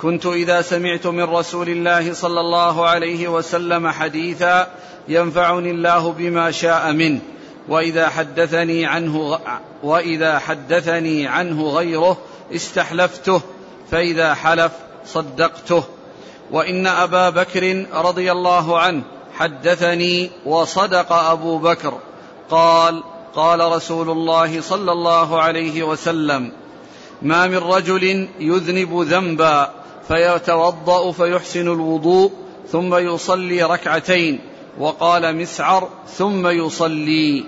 كنت إذا سمعت من رسول الله صلى الله عليه وسلم حديثا ينفعني الله بما شاء منه وإذا حدثني عنه وإذا حدثني عنه غيره استحلفته فإذا حلف صدقته. وإن أبا بكر رضي الله عنه حدثني وصدق أبو بكر. قال قال رسول الله صلى الله عليه وسلم ما من رجل يذنب ذنبا فيتوضأ فيحسن الوضوء ثم يصلي ركعتين وقال مسعر ثم يصلي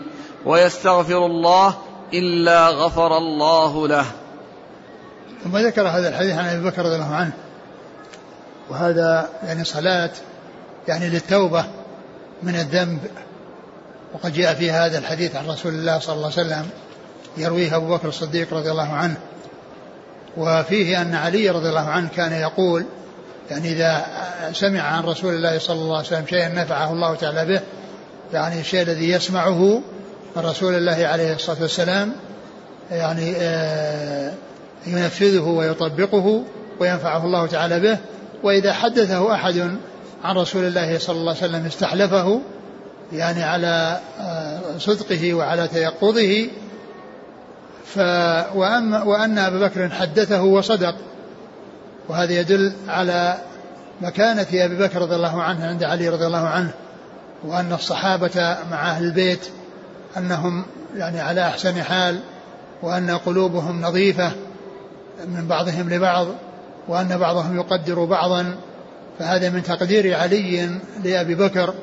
ويستغفر الله إلا غفر الله له. ثم ذكر هذا الحديث عن أبي بكر رضي الله عنه. وهذا يعني صلاة يعني للتوبة من الذنب. وقد جاء في هذا الحديث عن رسول الله صلى الله عليه وسلم يرويه أبو بكر الصديق رضي الله عنه. وفيه أن علي رضي الله عنه كان يقول يعني إذا سمع عن رسول الله صلى الله عليه وسلم شيئا نفعه الله تعالى به يعني الشيء الذي يسمعه من رسول الله عليه الصلاة والسلام يعني آه، ينفذه ويطبقه وينفعه الله تعالى به. وإذا حدثه أحد عن رسول الله صلى الله عليه وسلم استحلفه يعني على آه، صدقه وعلى تيقظه ف وأما وأن أبا بكر حدثه وصدق. وهذا يدل على مكانة أبي بكر رضي الله عنه عند علي رضي الله عنه وأن الصحابة مع أهل البيت أنهم يعني على أحسن حال وأن قلوبهم نظيفة من بعضهم لبعض وأن بعضهم يقدر بعضا فهذا من تقدير علي لأبي بكر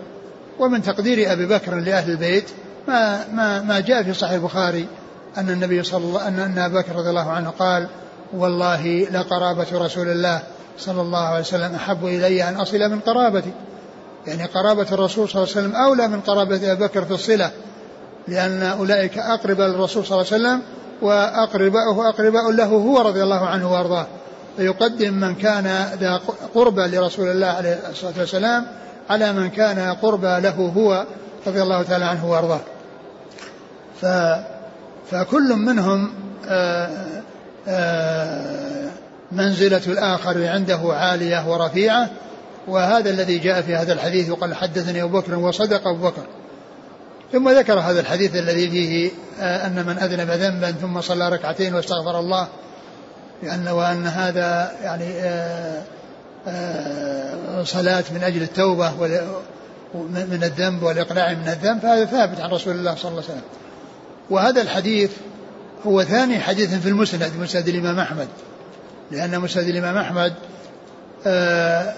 ومن تقدير أبي بكر لأهل البيت. ما ما ما جاء في صحيح البخاري أن النبي صلى الله أن أبا بكر رضي الله عنه قال والله لقرابة رسول الله صلى الله عليه وسلم أحب إلي أن أصل من قرابتي. يعني قرابة الرسول صلى الله عليه وسلم أولى من قرابة أبي بكر في الصلة لأن أولئك أقرب للرسول صلى الله عليه وسلم وأقرباؤه أقرباء له هو رضي الله عنه وأرضاه. فيقدم من كان ذا قربى لرسول الله عليه الصلاة والسلام على من كان قربى له هو رضي الله تعالى عنه وأرضاه. ف فكل منهم آه، منزلة الآخر عنده عالية ورفيعة وهذا الذي جاء في هذا الحديث يقال حدثني أبو بكر وصدق أبو بكر. ثم ذكر هذا الحديث الذي فيه آه، أن من أذنب ذنبا ثم صلى ركعتين واستغفر الله لأن وأن هذا يعني صلاة من أجل التوبة من الذنب والإقلاع من الذنب فهذا ثابت عن رسول الله صلى الله عليه وسلم. وهذا الحديث هو ثاني حديث في المسند مسند الإمام أحمد. لأن مسند الإمام أحمد آه،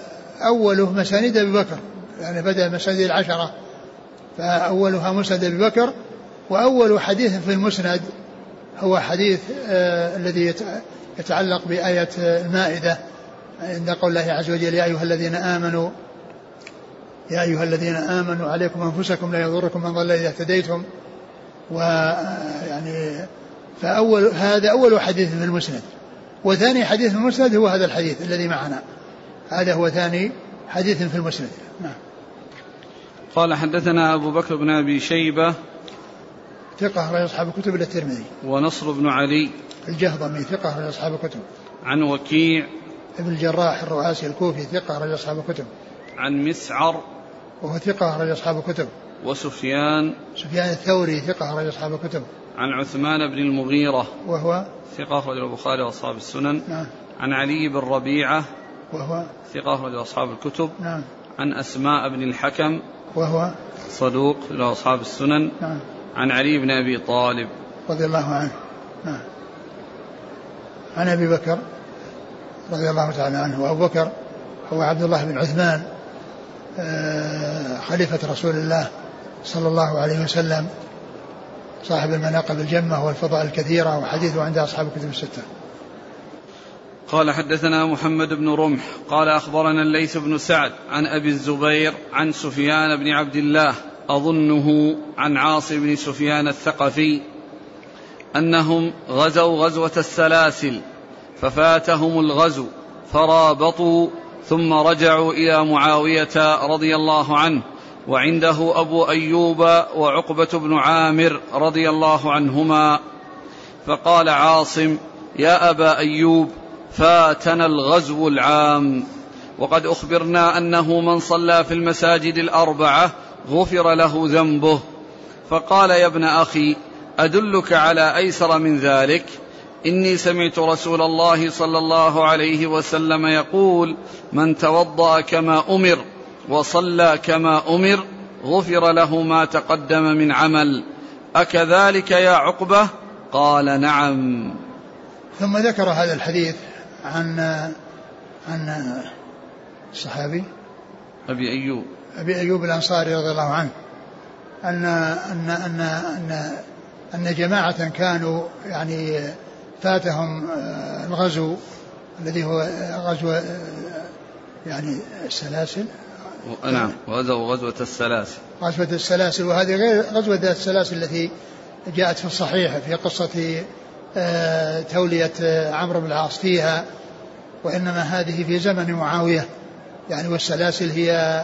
أوله مسانيد أبي بكر يعني بدأ مسانيد العشرة. فأولها مسند أبي بكر وأول حديث في المسند هو حديث آه الذي يتعلق بآية المائدة. عند قول الله عز وجل يا أيها الذين آمنوا يا أيها الذين آمنوا عليكم أنفسكم لا يضركم من ضل إذا اهتديتم. ويعني فأول هذا أول حديث في المسند. وثاني حديث في المسند هو هذا الحديث الذي معنا. هذا هو ثاني حديث في المسند. نعم. قال حدثنا أبو بكر بن أبي شيبة ثقة رجل أصحاب الكتب إلى الترمذي. ونصر بن علي الجهضمي ثقة رجل أصحاب الكتب. عن وكيع ابن الجراح الرؤاسي الكوفي ثقة رجل أصحاب الكتب. عن مسعر وهو ثقة رجل أصحاب الكتب. وسفيان سفيان الثوري ثقة أخرج أصحاب الكتب. عن عثمان بن المغيرة وهو ثقة أخرج البخاري وأصحاب السنن. نعم. عن علي بن ربيعة وهو ثقة أخرج أصحاب الكتب. نعم. عن أسماء بن الحكم وهو صدوق أصحاب السنن. نعم. عن علي بن أبي طالب. رضي الله عنه. نعم. عن أبي بكر رضي الله تعالى عنه وأبو بكر هو عبد الله بن عثمان آه، خليفة رسول الله صلى الله عليه وسلم. صاحب المناقب الجمة والفضائل الكثيرة وحديثه عند أصحاب الكتب الستة. قال حدثنا محمد بن رمح قال أخبرنا الليث بن سعد عن أبي الزبير عن سفيان بن عبد الله أظنه عن عاصم بن سفيان الثقفي أنهم غزوا غزوة السلاسل ففاتهم الغزو فرابطوا ثم رجعوا إلى معاوية رضي الله عنه وعنده أبو أيوب وعقبة بن عامر رضي الله عنهما فقال عاصم يا أبا أيوب فاتنا الغزو العام. وقد أخبرنا أنه من صلى في المساجد الأربعة غفر له ذنبه. فقال يا ابن أخي أدلك على أيسر من ذلك؟ إني سمعت رسول الله صلى الله عليه وسلم يقول من توضأ كما أمر وصلى كما أمر غفر له ما تقدم من عمل. أكذلك يا عقبة؟ قال نعم. ثم ذكر هذا الحديث عن عن الصحابي. أبي أيوب. أبي أيوب الأنصاري رضي الله عنه أن أن أن أن أن جماعة كانوا يعني فاتهم آه، الغزو الذي هو غزو آه، يعني السلاسل نعم. غزوا غزوة السلاسل. غزوة السلاسل وهذه غير غزوة السلاسل التي جاءت في الصحيح في قصة آه، تولية عمرو بن العاص فيها وإنما هذه في زمن معاوية. يعني والسلاسل هي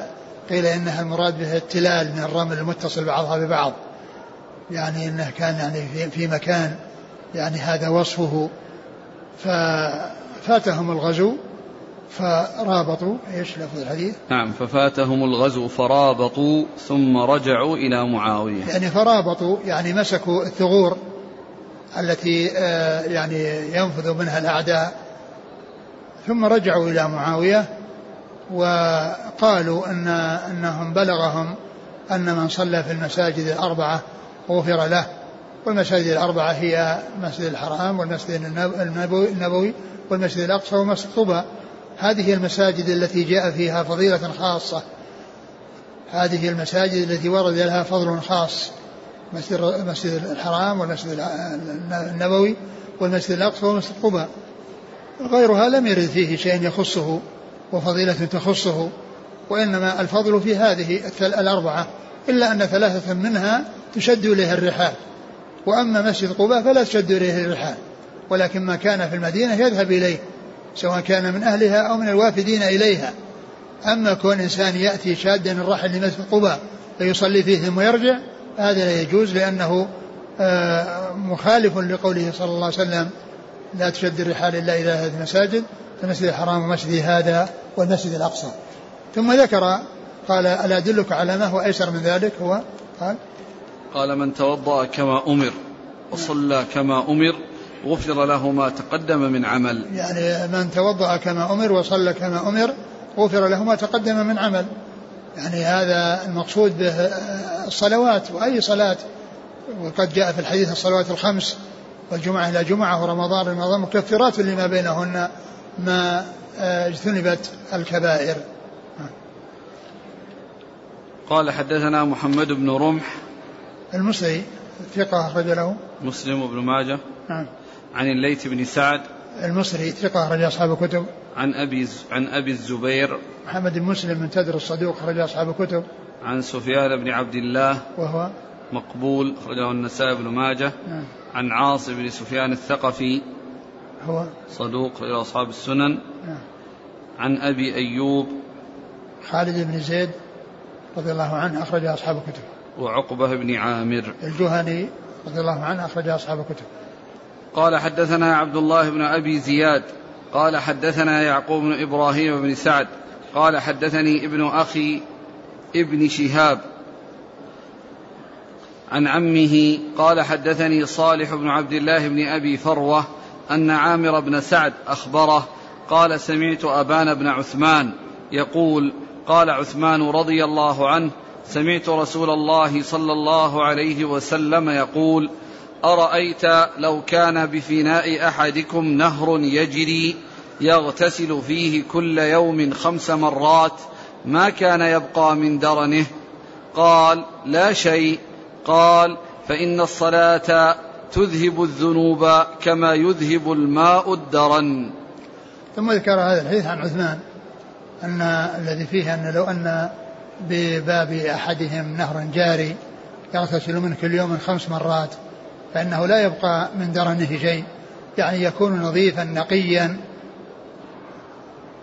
قيل إنها المراد بها التلال من الرمل المتصل بعضها ببعض. يعني إنه كان يعني في مكان يعني هذا وصفه. ففاتهم الغزو فرابطوا إيش لفظ الحديث؟ نعم ففاتهم الغزو فرابطوا ثم رجعوا إلى معاوية. يعني فرابطوا يعني مسكوا الثغور التي آه، يعني ينفذ منها الأعداء ثم رجعوا إلى معاوية وقالوا أن أنهم بلغهم أن من صلى في المساجد الأربعة غفر له والمساجد الأربعة هي مسجد الحرام والمسجد النبوي والمسجد الأقصى ومسجد هذه المساجد التي جاء فيها فضيلة خاصة. هذه المساجد التي ورد لها فضل خاص. مسجد الحرام والمسجد النبوي والمسجد الأقصى ومسجد قباء غيرها لم يرد فيه شيء يخصه وفضيلة تخصه وإنما الفضل في هذه الأربعة إلا أن ثلاثة منها تشد إليها الرحال. وأما مسجد قباء فلا تشد إليه الرحال ولكن ما كان في المدينة يذهب إليه. سواء كان من أهلها أو من الوافدين إليها. أما كون إنسان يأتي شادا الرحل لمسجد قباء فيصلي فيه ثم يرجع هذا لا يجوز لأنه آه، مخالف لقوله صلى الله عليه وسلم لا تشد الرحال إلا إلى هذه المساجد المسجد الحرام ومسجد هذا والمسجد الأقصى. ثم ذكر قال ألا أدلك على ما هو أيسر من ذلك؟ هو قال قال من توضأ كما أمر وصلى كما أمر غفر له ما تقدم من عمل. يعني من توضأ كما أمر وصلى كما أمر غفر له ما تقدم من عمل. يعني هذا المقصود به الصلوات وأي صلاة. وقد جاء في الحديث الصلوات الخمس والجمعة إلى جمعة ورمضان رمضان مكفرات لما بينهن ما اجتنبت الكبائر. قال حدثنا محمد بن رمح. المصري ثقة أخرج له. مسلم وابن ماجه. نعم. عن الليث بن سعد المصري ثقة أخرج أصحاب الكتب. عن أبي عن أبي الزبير محمد بن مسلم من تدر الصدوق أخرج أصحاب الكتب. عن سفيان بن عبد الله وهو مقبول أخرجه النسائي بن ماجه. نعم. عن عاصم بن سفيان الثقفي هو صدوق إلى أصحاب السنن. نعم. عن أبي أيوب خالد بن زيد رضي الله عنه أخرج أصحاب الكتب. وعقبة بن عامر. الجهني رضي الله عنه أخرج أصحاب الكتب. قال حدثنا عبد الله بن أبي زياد قال حدثنا يعقوب بن إبراهيم بن سعد قال حدثني ابن أخي ابن شهاب عن عمه قال حدثني صالح بن عبد الله بن أبي فروة أن عامر بن سعد أخبره قال سمعت أبان بن عثمان يقول قال عثمان رضي الله عنه سمعت رسول الله صلى الله عليه وسلم يقول أرأيت لو كان بفناء أحدكم نهر يجري يغتسل فيه كل يوم خمس مرات ما كان يبقى من درنه؟ قال لا شيء. قال فإن الصلاة تذهب الذنوب كما يذهب الماء الدرن. ثم ذكر هذا الحديث عن عثمان أن الذي فيه أن لو أن بباب أحدهم نهر جاري يغتسل منه كل يوم خمس مرات فإنه لا يبقى من درنه شيء يعني يكون نظيفا نقيا.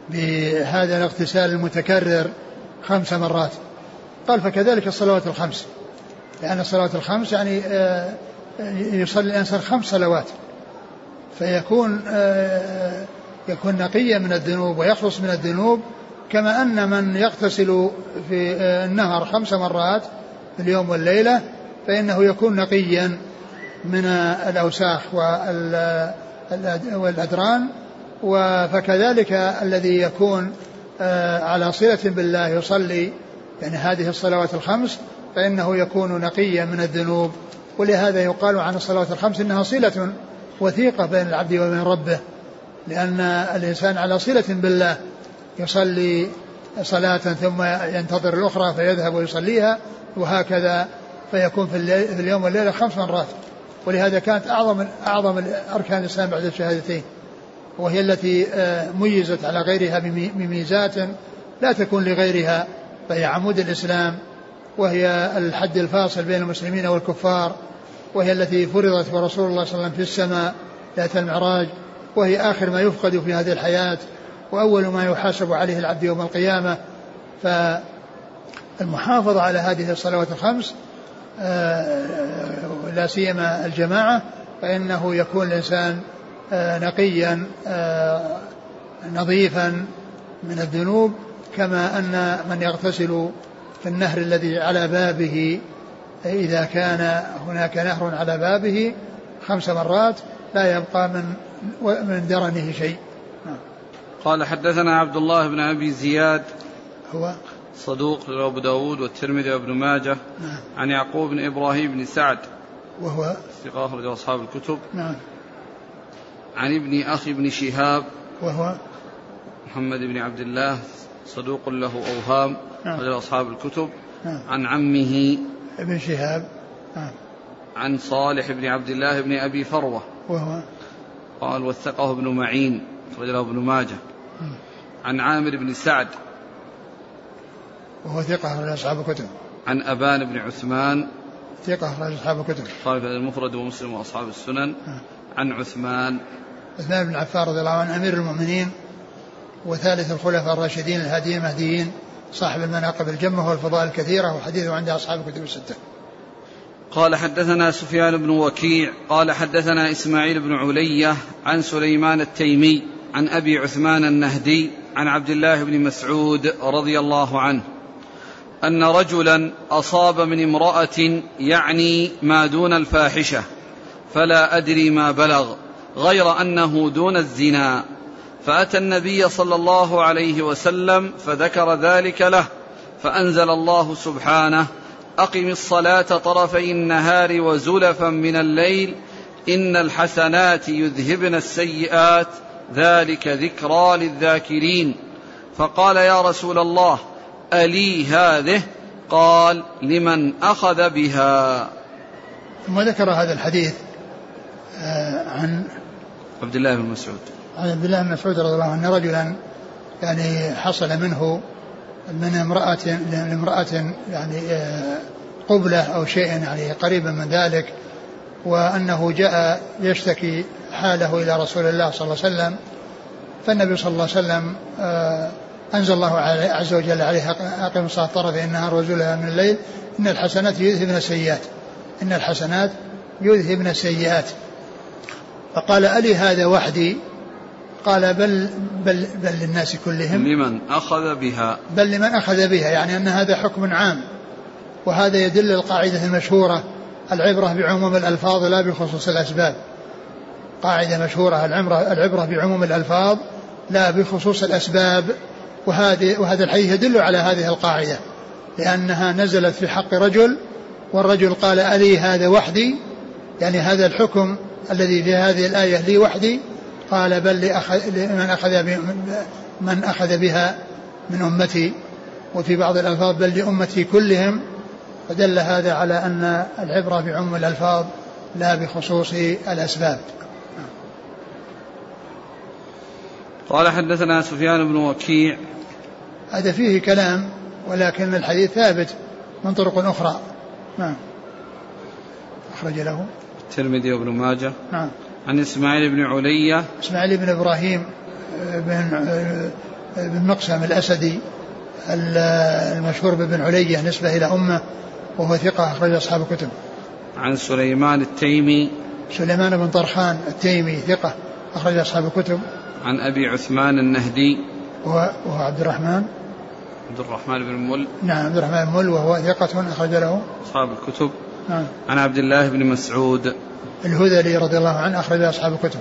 بهذا الاغتسال المتكرر خمس مرات. قال فكذلك الصلوات الخمس. لأن الصلوات الخمس يعني آه، يصلي الإنسان خمس صلوات. فيكون آه، يكون نقيا من الذنوب ويخلص من الذنوب. كما أن من يغتسل في آه، النهر خمس مرات في اليوم والليلة فإنه يكون نقيا. من الأوساخ والأدران فكذلك الذي يكون آه، على صلة بالله يصلي يعني هذه الصلوات الخمس فإنه يكون نقيا من الذنوب. ولهذا يقال عن الصلوات الخمس إنها صلة وثيقة بين العبد وبين ربه لأن الإنسان على صلة بالله يصلي صلاة ثم ينتظر الأخرى فيذهب ويصليها وهكذا فيكون في, في اليوم والليلة خمس مرات. ولهذا كانت أعظم أعظم أركان الإسلام بعد الشهادتين وهي التي آه، ميزت على غيرها بميزات لا تكون لغيرها فهي عمود الإسلام وهي الحد الفاصل بين المسلمين والكفار وهي التي فرضت ورسول الله صلى الله عليه وسلم في السماء ذات المعراج وهي آخر ما يفقد في هذه الحياة وأول ما يحاسب عليه العبد يوم القيامة. فالمحافظة على هذه الصلوات الخمس لا سيما الجماعة فإنه يكون الإنسان آه، نقيا آه، نظيفا من الذنوب كما أن من يغتسل في النهر الذي على بابه إذا كان هناك نهر على بابه خمس مرات لا يبقى من من درنه شيء. نعم. قال حدثنا عبد الله بن أبي زياد. هو؟ صدوق لأبو داود والترمذي وابن ماجه نعم. عن يعقوب بن إبراهيم بن سعد وهو ثقة أخرج أصحاب الكتب نعم عن ابن أخي بن شهاب وهو محمد بن عبد الله صدوق له أوهام نعم. أخرج أصحاب الكتب نعم. عن عمه ابن شهاب نعم. عن صالح بن عبد الله بن أبي فروة وهو قال وثقه ابن معين أخرج له ابن ماجه نعم. عن عامر بن سعد وهو ثقة أخرج أصحاب الكتب. عن أبان بن عثمان. ثقة أخرج أصحاب الكتب. قال في المفرد ومسلم وأصحاب السنن. عن عثمان. عثمان بن عفان رضي الله عنه أمير المؤمنين وثالث الخلفاء الراشدين الهاديين المهديين صاحب المناقب الجمة والفضائل الكثيرة وحديثه عند أصحاب الكتب الستة. قال حدثنا سفيان بن وكيع قال حدثنا إسماعيل بن علية عن سليمان التيمي عن أبي عثمان النهدي عن عبد الله بن مسعود رضي الله عنه. أن رجلا أصاب من امرأة يعني ما دون الفاحشة فلا أدري ما بلغ غير أنه دون الزنا. فأتى النبي صلى الله عليه وسلم فذكر ذلك له فأنزل الله سبحانه أقم الصلاة طرفي النهار وزلفا من الليل إن الحسنات يذهبن السيئات ذلك ذكرى للذاكرين. فقال يا رسول الله ألي هذه؟ قال لمن أخذ بها. ثم ذكر هذا الحديث آه، عن عبد الله بن مسعود. عن عبد الله بن مسعود رضي الله عنه رجلا يعني حصل منه من امرأة لامرأة يعني آه، قبلة أو شيء يعني قريبا من ذلك وأنه جاء يشتكي حاله إلى رسول الله صلى الله عليه وسلم فالنبي صلى الله عليه وسلم آه أنزل الله عز وجل عليه أقيم الصلاة طرفي النهار وزلها من الليل. إن الحسنات يذهبن السيئات. إن الحسنات يذهبن السيئات. فقال ألي هذا وحدي؟ قال بل بل بل للناس كلهم. لمن أخذ بها. بل لمن أخذ بها يعني أن هذا حكم عام. وهذا يدل القاعدة المشهورة العبرة بعموم الألفاظ لا بخصوص الأسباب. قاعدة مشهورة العبرة بعموم الألفاظ لا بخصوص الأسباب. وهذه وهذا الحديث يدل على هذه القاعدة لأنها نزلت في حق رجل والرجل قال ألي هذا وحدي؟ يعني هذا الحكم الذي في هذه الآية لي وحدي؟ قال بل لمن أخذ من أخذ بها من أمتي وفي بعض الألفاظ بل لأمتي كلهم. فدل هذا على أن العبرة بعموم الألفاظ لا بخصوص الأسباب. قال حدثنا سفيان بن وكيع. هذا فيه كلام ولكن الحديث ثابت من طرق أخرى. نعم. أخرج له. الترمذي وابن ماجه. نعم. عن إسماعيل بن علية إسماعيل بن إبراهيم بن بن مقسم الأسدي المشهور بابن علية نسبة إلى أمه وهو ثقة أخرج أصحاب الكتب. عن سليمان التيمي. سليمان بن طرخان التيمي ثقة أخرج أصحاب الكتب. عن أبي عثمان النهدي. وهو, عبد الرحمن. عبد الرحمن بن مل نعم عبد الرحمن بن مل وهو ثقة أخرج له. أصحاب الكتب. نعم. عن عبد الله بن مسعود. الهذلي رضي الله عنه أخرج أصحاب الكتب.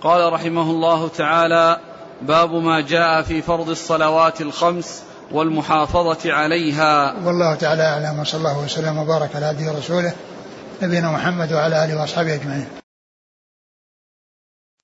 قال رحمه الله تعالى باب ما جاء في فرض الصلوات الخمس والمحافظة عليها. والله تعالى أعلم وصلى الله وسلم وبارك على عبده ورسوله نبينا محمد وعلى آله وأصحابه أجمعين.